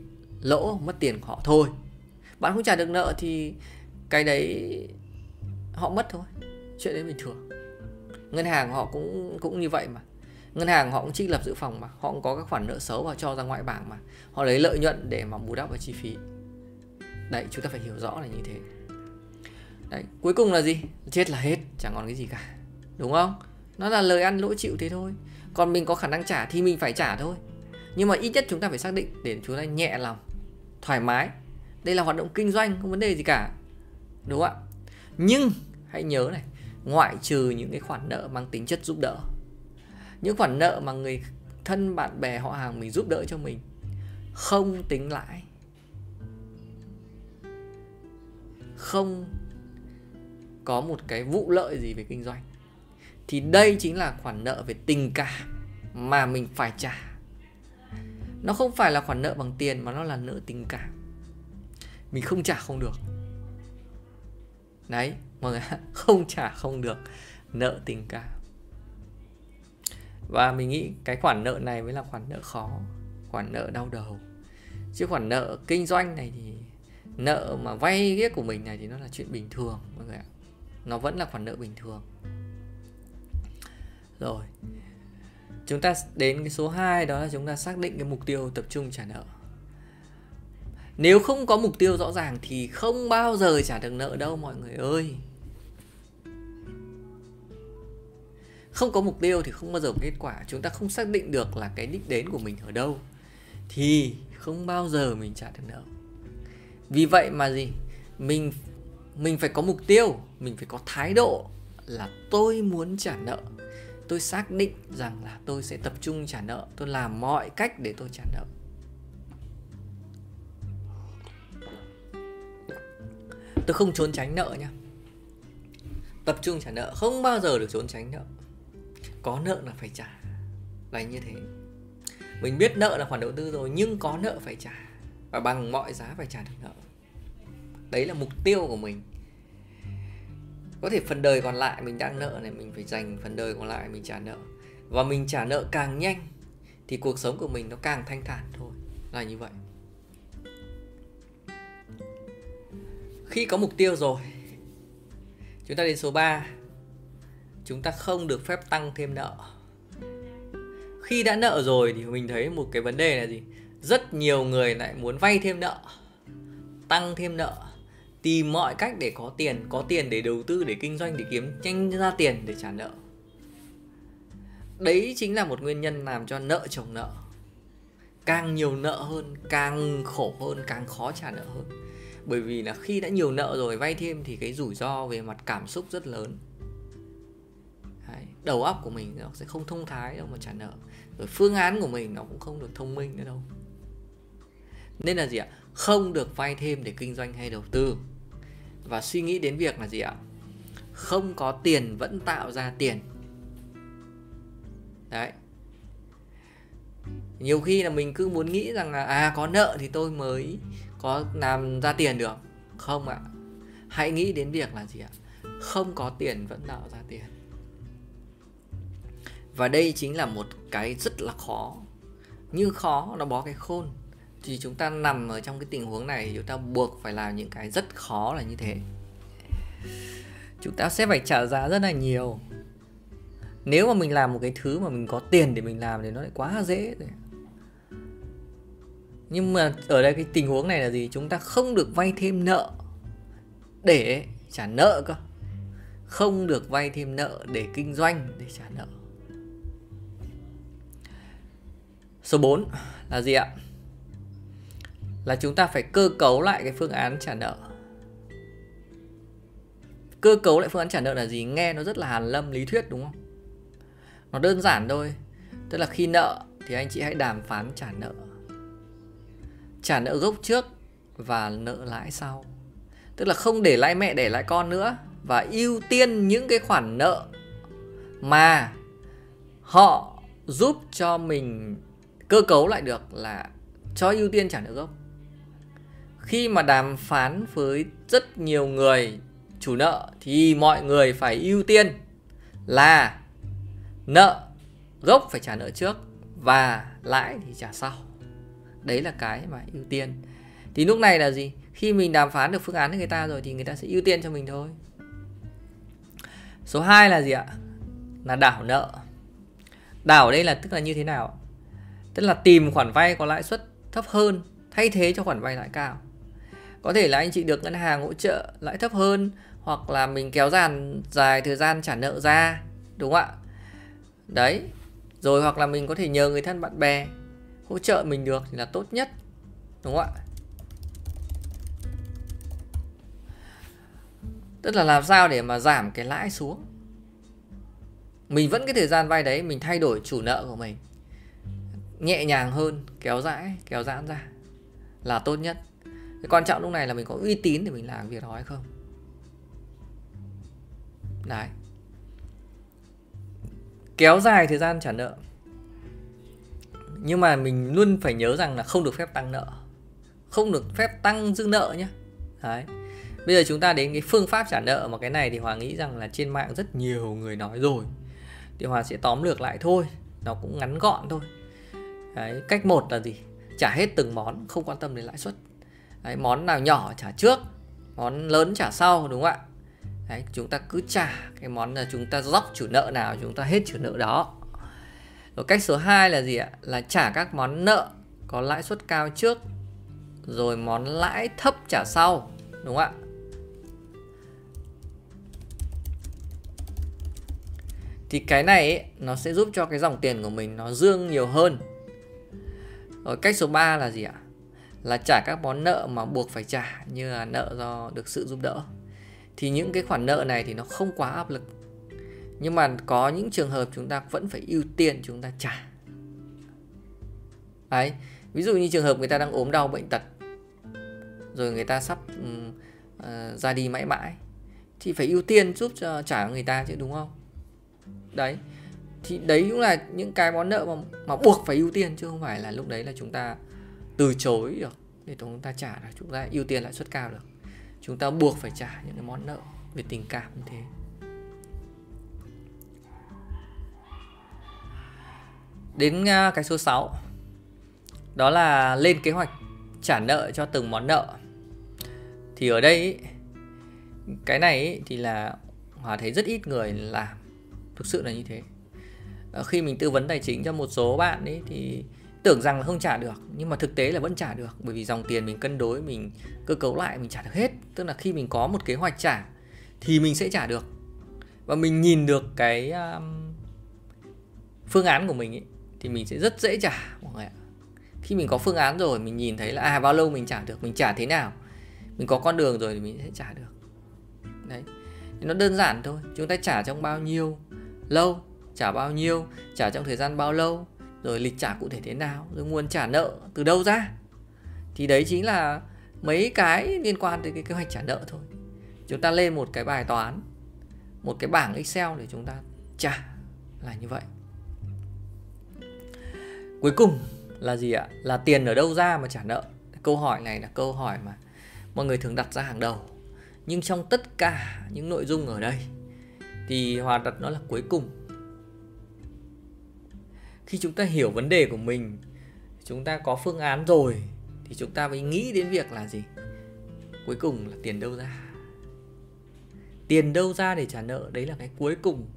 lỗ mất tiền của họ thôi. Bạn không trả được nợ thì cái đấy họ mất thôi. Chuyện đấy bình thường ngân hàng họ cũng cũng như vậy mà. Ngân hàng họ cũng trích lập dự phòng mà. Họ cũng có các khoản nợ xấu và cho ra ngoại bảng mà. Họ lấy lợi nhuận để mà bù đắp vào chi phí. Đấy, chúng ta phải hiểu rõ là như thế. Đấy, cuối cùng là gì? Chết là hết, chẳng còn cái gì cả. Đúng không? Nó là lời ăn lỗi chịu thế thôi. Còn mình có khả năng trả thì mình phải trả thôi. Nhưng mà ít nhất chúng ta phải xác định để chúng ta nhẹ lòng, thoải mái. Đây là hoạt động kinh doanh, không vấn đề gì cả. Đúng không ạ? Nhưng, hãy nhớ này ngoại trừ những cái khoản nợ mang tính chất giúp đỡ. Những khoản nợ mà người thân bạn bè họ hàng mình giúp đỡ cho mình không tính lãi. Không có một cái vụ lợi gì về kinh doanh. Thì đây chính là khoản nợ về tình cảm mà mình phải trả. Nó không phải là khoản nợ bằng tiền mà nó là nợ tình cảm. Mình không trả không được. Đấy mọi người *laughs* không trả không được nợ tình cảm. Và mình nghĩ cái khoản nợ này mới là khoản nợ khó, khoản nợ đau đầu. Chứ khoản nợ kinh doanh này thì nợ mà vay ghét của mình này thì nó là chuyện bình thường, mọi người ạ. Nó vẫn là khoản nợ bình thường. Rồi, chúng ta đến cái số 2 đó là chúng ta xác định cái mục tiêu tập trung trả nợ. Nếu không có mục tiêu rõ ràng thì không bao giờ trả được nợ đâu, mọi người ơi. Không có mục tiêu thì không bao giờ có kết quả. Chúng ta không xác định được là cái đích đến của mình ở đâu. Thì không bao giờ mình trả được nợ. Vì vậy mà gì? Mình mình phải có mục tiêu, mình phải có thái độ là tôi muốn trả nợ. Tôi xác định rằng là tôi sẽ tập trung trả nợ. Tôi làm mọi cách để tôi trả nợ. Tôi không trốn tránh nợ nha. Tập trung trả nợ. Không bao giờ được trốn tránh nợ có nợ là phải trả. Là như thế. Mình biết nợ là khoản đầu tư rồi, nhưng có nợ phải trả. Và bằng mọi giá phải trả được nợ. Đấy là mục tiêu của mình. Có thể phần đời còn lại mình đang nợ này, mình phải dành phần đời còn lại mình trả nợ. Và mình trả nợ càng nhanh, thì cuộc sống của mình nó càng thanh thản thôi. Là như vậy. Khi có mục tiêu rồi, chúng ta đến số 3 chúng ta không được phép tăng thêm nợ. Khi đã nợ rồi thì mình thấy một cái vấn đề là gì? Rất nhiều người lại muốn vay thêm nợ, tăng thêm nợ, tìm mọi cách để có tiền có tiền để đầu tư, để kinh doanh, để kiếm, nhanh ra tiền để trả nợ. Đấy chính là một nguyên nhân làm cho nợ chồng nợ. Càng nhiều nợ hơn, càng khổ hơn, càng khó trả nợ hơn. Bởi vì là khi đã nhiều nợ rồi vay thêm thì cái rủi ro về mặt cảm xúc rất lớn đầu óc của mình nó sẽ không thông thái đâu mà trả nợ. Rồi phương án của mình nó cũng không được thông minh nữa đâu. Nên là gì ạ? Không được vay thêm để kinh doanh hay đầu tư. Và suy nghĩ đến việc là gì ạ? Không có tiền vẫn tạo ra tiền. Đấy. Nhiều khi là mình cứ muốn nghĩ rằng là à có nợ thì tôi mới có làm ra tiền được. Không ạ. Hãy nghĩ đến việc là gì ạ? Không có tiền vẫn tạo ra tiền và đây chính là một cái rất là khó. Như khó nó bó cái khôn. Thì chúng ta nằm ở trong cái tình huống này chúng ta buộc phải làm những cái rất khó là như thế. Chúng ta sẽ phải trả giá rất là nhiều. Nếu mà mình làm một cái thứ mà mình có tiền để mình làm thì nó lại quá dễ rồi. Nhưng mà ở đây cái tình huống này là gì? Chúng ta không được vay thêm nợ để trả nợ cơ. Không được vay thêm nợ để kinh doanh, để trả nợ. Số 4 là gì ạ? Là chúng ta phải cơ cấu lại cái phương án trả nợ. Cơ cấu lại phương án trả nợ là gì? Nghe nó rất là hàn lâm, lý thuyết, đúng không? Nó đơn giản thôi. Tức là khi nợ thì anh chị hãy đàm phán trả nợ. Trả nợ gốc trước và nợ lãi sau. Tức là không để lãi mẹ, để lại con nữa. Và ưu tiên những cái khoản nợ mà họ giúp cho mình cơ cấu lại được là cho ưu tiên trả nợ gốc. Khi mà đàm phán với rất nhiều người chủ nợ thì mọi người phải ưu tiên là nợ gốc phải trả nợ trước và lãi thì trả sau. Đấy là cái mà ưu tiên. Thì lúc này là gì? Khi mình đàm phán được phương án với người ta rồi thì người ta sẽ ưu tiên cho mình thôi. Số 2 là gì ạ? Là đảo nợ. Đảo đây là tức là như thế nào tức là tìm khoản vay có lãi suất thấp hơn, thay thế cho khoản vay lãi cao. Có thể là anh chị được ngân hàng hỗ trợ lãi thấp hơn, hoặc là mình kéo dàn dài thời gian trả nợ ra, đúng không ạ? Đấy, rồi hoặc là mình có thể nhờ người thân bạn bè hỗ trợ mình được thì là tốt nhất, đúng không ạ? Tức là làm sao để mà giảm cái lãi xuống? Mình vẫn cái thời gian vay đấy, mình thay đổi chủ nợ của mình nhẹ nhàng hơn, kéo dãi, kéo giãn ra là tốt nhất. Cái quan trọng lúc này là mình có uy tín để mình làm việc đó hay không. Đấy. Kéo dài thời gian trả nợ. Nhưng mà mình luôn phải nhớ rằng là không được phép tăng nợ. Không được phép tăng dư nợ nhé đấy. Bây giờ chúng ta đến cái phương pháp trả nợ mà cái này thì hòa nghĩ rằng là trên mạng rất nhiều người nói rồi. Thì hòa sẽ tóm lược lại thôi. Nó cũng ngắn gọn thôi đấy, cách một là gì? Trả hết từng món không quan tâm đến lãi suất. Đấy, món nào nhỏ trả trước món lớn trả sau đúng không ạ? Đấy, chúng ta cứ trả cái món là chúng ta dốc chủ nợ nào chúng ta hết chủ nợ đó. Rồi cách số 2 là gì ạ? Là trả các món nợ có lãi suất cao trước rồi món lãi thấp trả sau đúng không ạ? Thì cái này ấy, nó sẽ giúp cho cái dòng tiền của mình nó dương nhiều hơn. Ở cách số 3 là gì ạ? Là trả các món nợ mà buộc phải trả như là nợ do được sự giúp đỡ. Thì những cái khoản nợ này thì nó không quá áp lực. Nhưng mà có những trường hợp chúng ta vẫn phải ưu tiên chúng ta trả. Đấy ví dụ như trường hợp người ta đang ốm đau bệnh tật rồi người ta sắp um, uh, ra đi mãi mãi thì phải ưu tiên giúp cho trả người ta chứ đúng không? Đấy thì đấy cũng là những cái món nợ mà mà buộc phải ưu tiên, chứ không phải là lúc đấy là chúng ta từ chối được, để chúng ta trả được, chúng ta ưu tiên lãi suất cao được. Chúng ta buộc phải trả những cái món nợ về tình cảm như thế. Đến à, cái số 6 đó là lên kế hoạch trả nợ cho từng món nợ. Thì ở đây, cái này thì là hòa thấy rất ít người làm, thực sự là như thế. Ờ, khi mình tư vấn tài chính cho một số bạn ấy thì tưởng rằng là không trả được nhưng mà thực tế là vẫn trả được bởi vì dòng tiền mình cân đối mình cơ cấu lại mình trả được hết. Tức là khi mình có một kế hoạch trả thì mình sẽ trả được. Và mình nhìn được cái um, phương án của mình ấy, thì mình sẽ rất dễ trả mọi người ạ. Khi mình có phương án rồi mình nhìn thấy là à bao lâu mình trả được mình trả thế nào? Mình có con đường rồi thì mình sẽ trả được. Đấy. Nó đơn giản thôi chúng ta trả trong bao nhiêu lâu? Trả bao nhiêu, trả trong thời gian bao lâu, rồi lịch trả cụ thể thế nào, rồi nguồn trả nợ từ đâu ra. Thì đấy chính là mấy cái liên quan tới cái kế hoạch trả nợ thôi. Chúng ta lên một cái bài toán, một cái bảng excel để chúng ta trả là như vậy. Cuối cùng là gì ạ? Là tiền ở đâu ra mà trả nợ? Câu hỏi này là câu hỏi mà mọi người thường đặt ra hàng đầu. Nhưng trong tất cả những nội dung ở đây, thì hòa đặt nó là cuối cùng khi chúng ta hiểu vấn đề của mình, chúng ta có phương án rồi, thì chúng ta mới nghĩ đến việc là gì? Cuối cùng là tiền đâu ra? Tiền đâu ra để trả nợ? Đấy là cái cuối cùng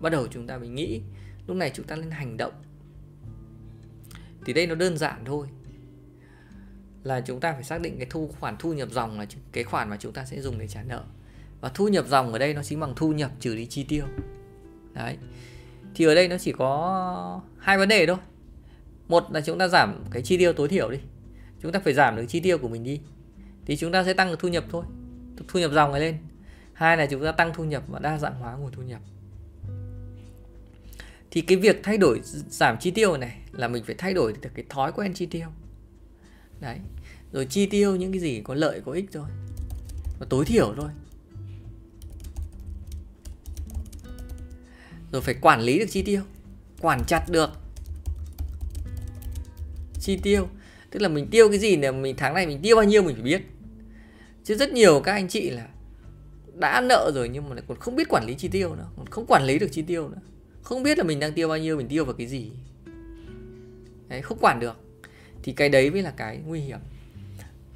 bắt đầu chúng ta mới nghĩ. Lúc này chúng ta lên hành động. Thì đây nó đơn giản thôi. Là chúng ta phải xác định cái thu khoản thu nhập dòng là cái khoản mà chúng ta sẽ dùng để trả nợ. Và thu nhập dòng ở đây nó chính bằng thu nhập trừ đi chi tiêu. Đấy thì ở đây nó chỉ có hai vấn đề thôi. Một là chúng ta giảm cái chi tiêu tối thiểu đi. Chúng ta phải giảm được chi tiêu của mình đi. Thì chúng ta sẽ tăng được thu nhập thôi. Thu nhập dòng này lên. Hai là chúng ta tăng thu nhập và đa dạng hóa nguồn thu nhập. Thì cái việc thay đổi giảm chi tiêu này là mình phải thay đổi được cái thói quen chi tiêu. Đấy. Rồi chi tiêu những cái gì có lợi, có ích thôi. Và tối thiểu thôi. Rồi phải quản lý được chi tiêu. Quản chặt được. Chi tiêu. Tức là mình tiêu cái gì là mình tháng này mình tiêu bao nhiêu mình phải biết. Chứ rất nhiều các anh chị là đã nợ rồi nhưng mà lại còn không biết quản lý chi tiêu nữa, còn không quản lý được chi tiêu nữa. Không biết là mình đang tiêu bao nhiêu, mình tiêu vào cái gì. Đấy, không quản được. Thì cái đấy mới là cái nguy hiểm.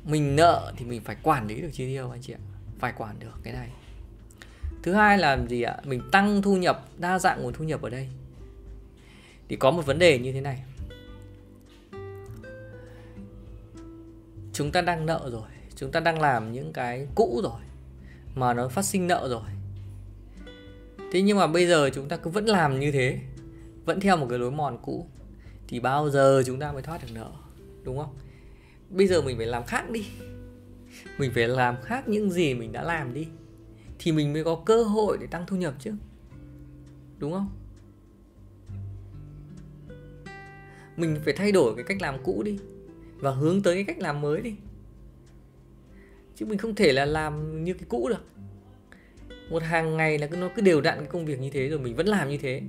Mình nợ thì mình phải quản lý được chi tiêu anh chị ạ. Phải quản được cái này thứ hai là gì ạ? Mình tăng thu nhập, đa dạng nguồn thu nhập ở đây. Thì có một vấn đề như thế này. Chúng ta đang nợ rồi, chúng ta đang làm những cái cũ rồi, mà nó phát sinh nợ rồi. Thế nhưng mà bây giờ chúng ta cứ vẫn làm như thế, vẫn theo một cái lối mòn cũ, thì bao giờ chúng ta mới thoát được nợ, đúng không? Bây giờ mình phải làm khác đi. Mình phải làm khác những gì mình đã làm đi thì mình mới có cơ hội để tăng thu nhập chứ. Đúng không? Mình phải thay đổi cái cách làm cũ đi và hướng tới cái cách làm mới đi. Chứ mình không thể là làm như cái cũ được. Một hàng ngày là nó cứ đều đặn cái công việc như thế rồi mình vẫn làm như thế,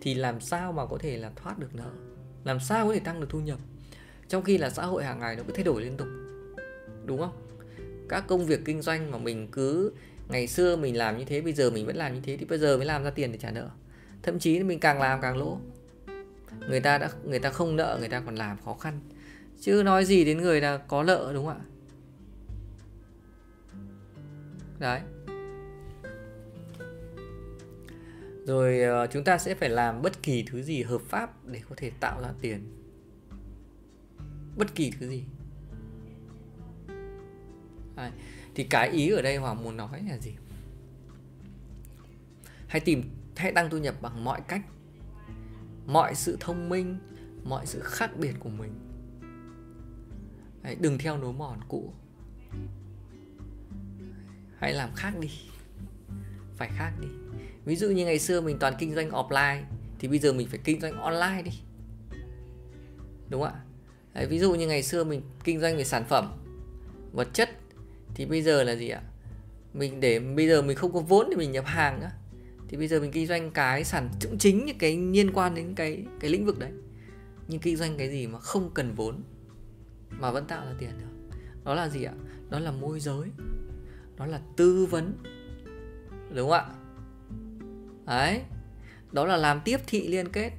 thì làm sao mà có thể là thoát được nợ? Làm sao có thể tăng được thu nhập? Trong khi là xã hội hàng ngày nó cứ thay đổi liên tục. Đúng không? Các công việc kinh doanh mà mình cứ ngày xưa mình làm như thế, bây giờ mình vẫn làm như thế, thì bây giờ mới làm ra tiền để trả nợ. Thậm chí mình càng làm càng lỗ. Người ta đã, người ta không nợ, người ta còn làm khó khăn. Chứ nói gì đến người là có nợ, đúng không ạ? Đấy. Rồi ờ, chúng ta sẽ phải làm bất kỳ thứ gì hợp pháp để có thể tạo ra tiền. Bất kỳ thứ gì. Đấy thì cái ý ở đây hoàng muốn nói là gì? Hãy tìm hãy tăng thu nhập bằng mọi cách. Mọi sự thông minh mọi sự khác biệt của mình. Đấy, đừng theo nối mòn cũ. Hãy làm khác đi. Phải khác đi. Ví dụ như ngày xưa mình toàn kinh doanh offline thì bây giờ mình phải kinh doanh online đi. Đúng không ạ? Đấy, ví dụ như ngày xưa mình kinh doanh về sản phẩm vật chất thì bây giờ là gì ạ? Mình để bây giờ mình không có vốn để mình nhập hàng nữa thì bây giờ mình kinh doanh cái sản cũng chính, những cái liên quan đến cái cái lĩnh vực đấy. Nhưng kinh doanh cái gì mà không cần vốn, mà vẫn tạo ra tiền được? Đó là gì ạ? Đó là môi giới. Đó là tư vấn. Đúng không ạ? Đấy. Đó là làm tiếp thị liên kết.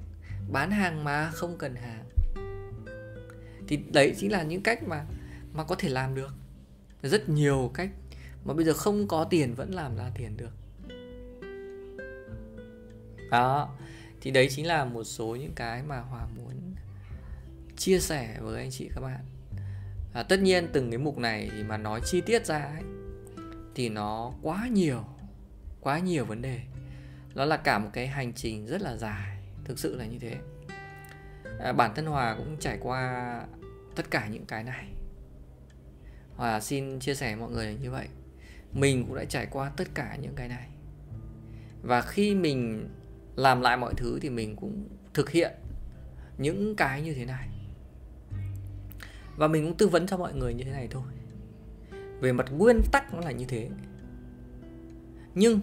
Bán hàng mà không cần hàng. Thì đấy chính là những cách mà mà có thể làm được rất nhiều cách mà bây giờ không có tiền vẫn làm ra tiền được. Đó thì đấy chính là một số những cái mà hòa muốn chia sẻ với anh chị các bạn. À, tất nhiên từng cái mục này thì mà nói chi tiết ra ấy, thì nó quá nhiều quá nhiều vấn đề. Nó là cả một cái hành trình rất là dài thực sự là như thế. À, bản thân hòa cũng trải qua tất cả những cái này và xin chia sẻ với mọi người như vậy. Mình cũng đã trải qua tất cả những cái này. Và khi mình làm lại mọi thứ thì mình cũng thực hiện những cái như thế này. Và mình cũng tư vấn cho mọi người như thế này thôi. Về mặt nguyên tắc nó là như thế. Nhưng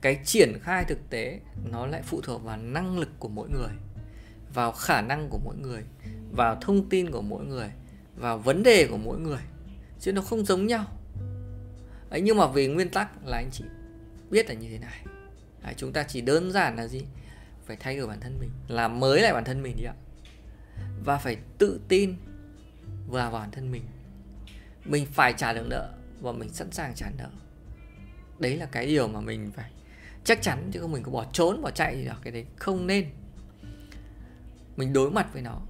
cái triển khai thực tế nó lại phụ thuộc vào năng lực của mỗi người, vào khả năng của mỗi người, vào thông tin của mỗi người, vào vấn đề của mỗi người chứ nó không giống nhau. Ấy nhưng mà về nguyên tắc là anh chị biết là như thế này. À, chúng ta chỉ đơn giản là gì? Phải thay đổi bản thân mình làm mới lại bản thân mình đi ạ. Và phải tự tin vào bản thân mình. Mình phải trả được nợ và mình sẵn sàng trả nợ. Đấy là cái điều mà mình phải chắc chắn chứ không mình có bỏ trốn bỏ chạy gì đó cái đấy không nên. Mình đối mặt với nó.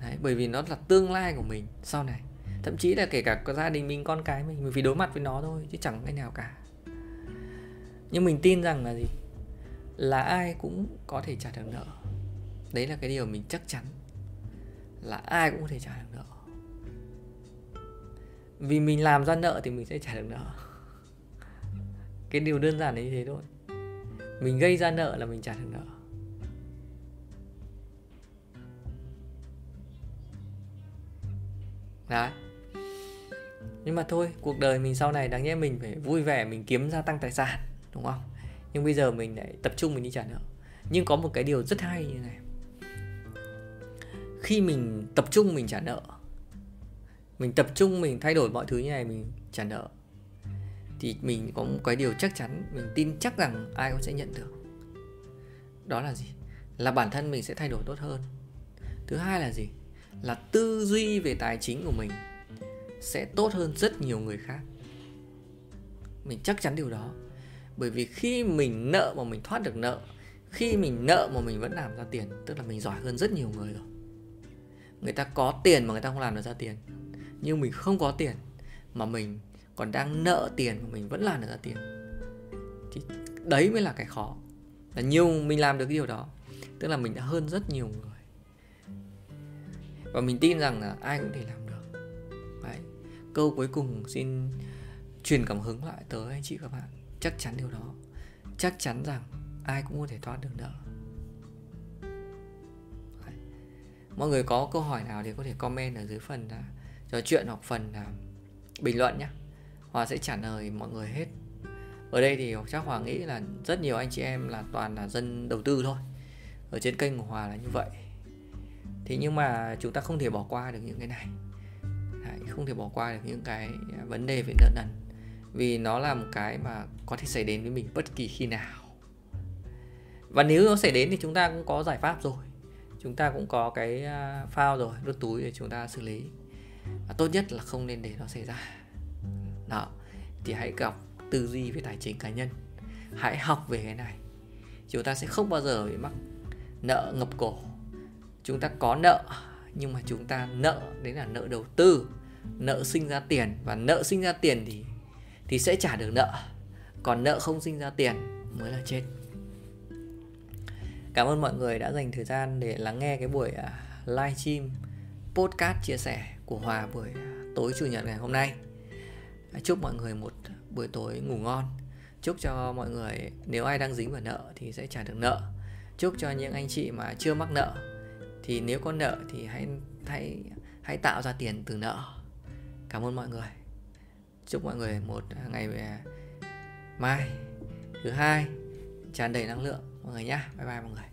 Đấy, bởi vì nó là tương lai của mình sau này thậm chí là kể cả gia đình mình, con cái mình mình phải đối mặt với nó thôi, chứ chẳng cái nào cả. Nhưng mình tin rằng là gì? Là ai cũng có thể trả được nợ. Đấy là cái điều mình chắc chắn. Là ai cũng có thể trả được nợ. Vì mình làm ra nợ thì mình sẽ trả được nợ. Cái điều đơn giản là như thế thôi. Mình gây ra nợ là mình trả được nợ. Đấy nhưng mà thôi, cuộc đời mình sau này đáng nhẽ mình phải vui vẻ, mình kiếm gia tăng tài sản, đúng không? Nhưng bây giờ mình lại tập trung, mình đi trả nợ. Nhưng có một cái điều rất hay như này. Khi mình tập trung, mình trả nợ, mình tập trung, mình thay đổi mọi thứ như này, mình trả nợ, thì mình có một cái điều chắc chắn, mình tin chắc rằng ai cũng sẽ nhận được. Đó là gì? Là bản thân mình sẽ thay đổi tốt hơn. Thứ hai là gì? Là tư duy về tài chính của mình sẽ tốt hơn rất nhiều người khác. Mình chắc chắn điều đó. Bởi vì khi mình nợ mà mình thoát được nợ, khi mình nợ mà mình vẫn làm ra tiền, tức là mình giỏi hơn rất nhiều người rồi. Người ta có tiền mà người ta không làm được ra tiền. Nhưng mình không có tiền mà mình còn đang nợ tiền mà mình vẫn làm được ra tiền. Thì đấy mới là cái khó. Là nhiều mình làm được cái điều đó, tức là mình đã hơn rất nhiều người. Và mình tin rằng là ai cũng thể làm câu cuối cùng xin truyền cảm hứng lại tới anh chị các bạn. Chắc chắn điều đó. Chắc chắn rằng ai cũng có thể thoát được nợ. Mọi người có câu hỏi nào thì có thể comment ở dưới phần là trò chuyện hoặc phần là bình luận nhé. Hòa sẽ trả lời mọi người hết. Ở đây thì chắc Hòa nghĩ là rất nhiều anh chị em là toàn là dân đầu tư thôi. Ở trên kênh của Hòa là như vậy. Thế nhưng mà chúng ta không thể bỏ qua được những cái này không thể bỏ qua được những cái à, vấn đề về nợ nần. Vì nó là một cái mà có thể xảy đến với mình bất kỳ khi nào. Và nếu nó xảy đến thì chúng ta cũng có giải pháp rồi. Chúng ta cũng có cái à, phao rồi, đốt túi để chúng ta xử lý. Và tốt nhất là không nên để nó xảy ra. Đó. Thì hãy gặp tư duy về tài chính cá nhân. Hãy học về cái này. Chúng ta sẽ không bao giờ bị mắc nợ ngập cổ. Chúng ta có nợ, nhưng mà chúng ta nợ, đấy là nợ đầu tư nợ sinh ra tiền. Và nợ sinh ra tiền thì thì sẽ trả được nợ. Còn nợ không sinh ra tiền mới là chết. Cảm ơn mọi người đã dành thời gian để lắng nghe cái buổi à, live stream, podcast chia sẻ của hòa buổi à, tối chủ nhật ngày hôm nay. À, chúc mọi người một buổi tối ngủ ngon. Chúc cho mọi người, nếu ai đang dính vào nợ thì sẽ trả được nợ. Chúc cho những anh chị mà chưa mắc nợ. Thì nếu có nợ thì hãy hãy hãy tạo ra tiền từ nợ cảm ơn mọi người. Chúc mọi người một ngày à, mai thứ hai tràn đầy năng lượng, mọi người nhá. Bye bye mọi người.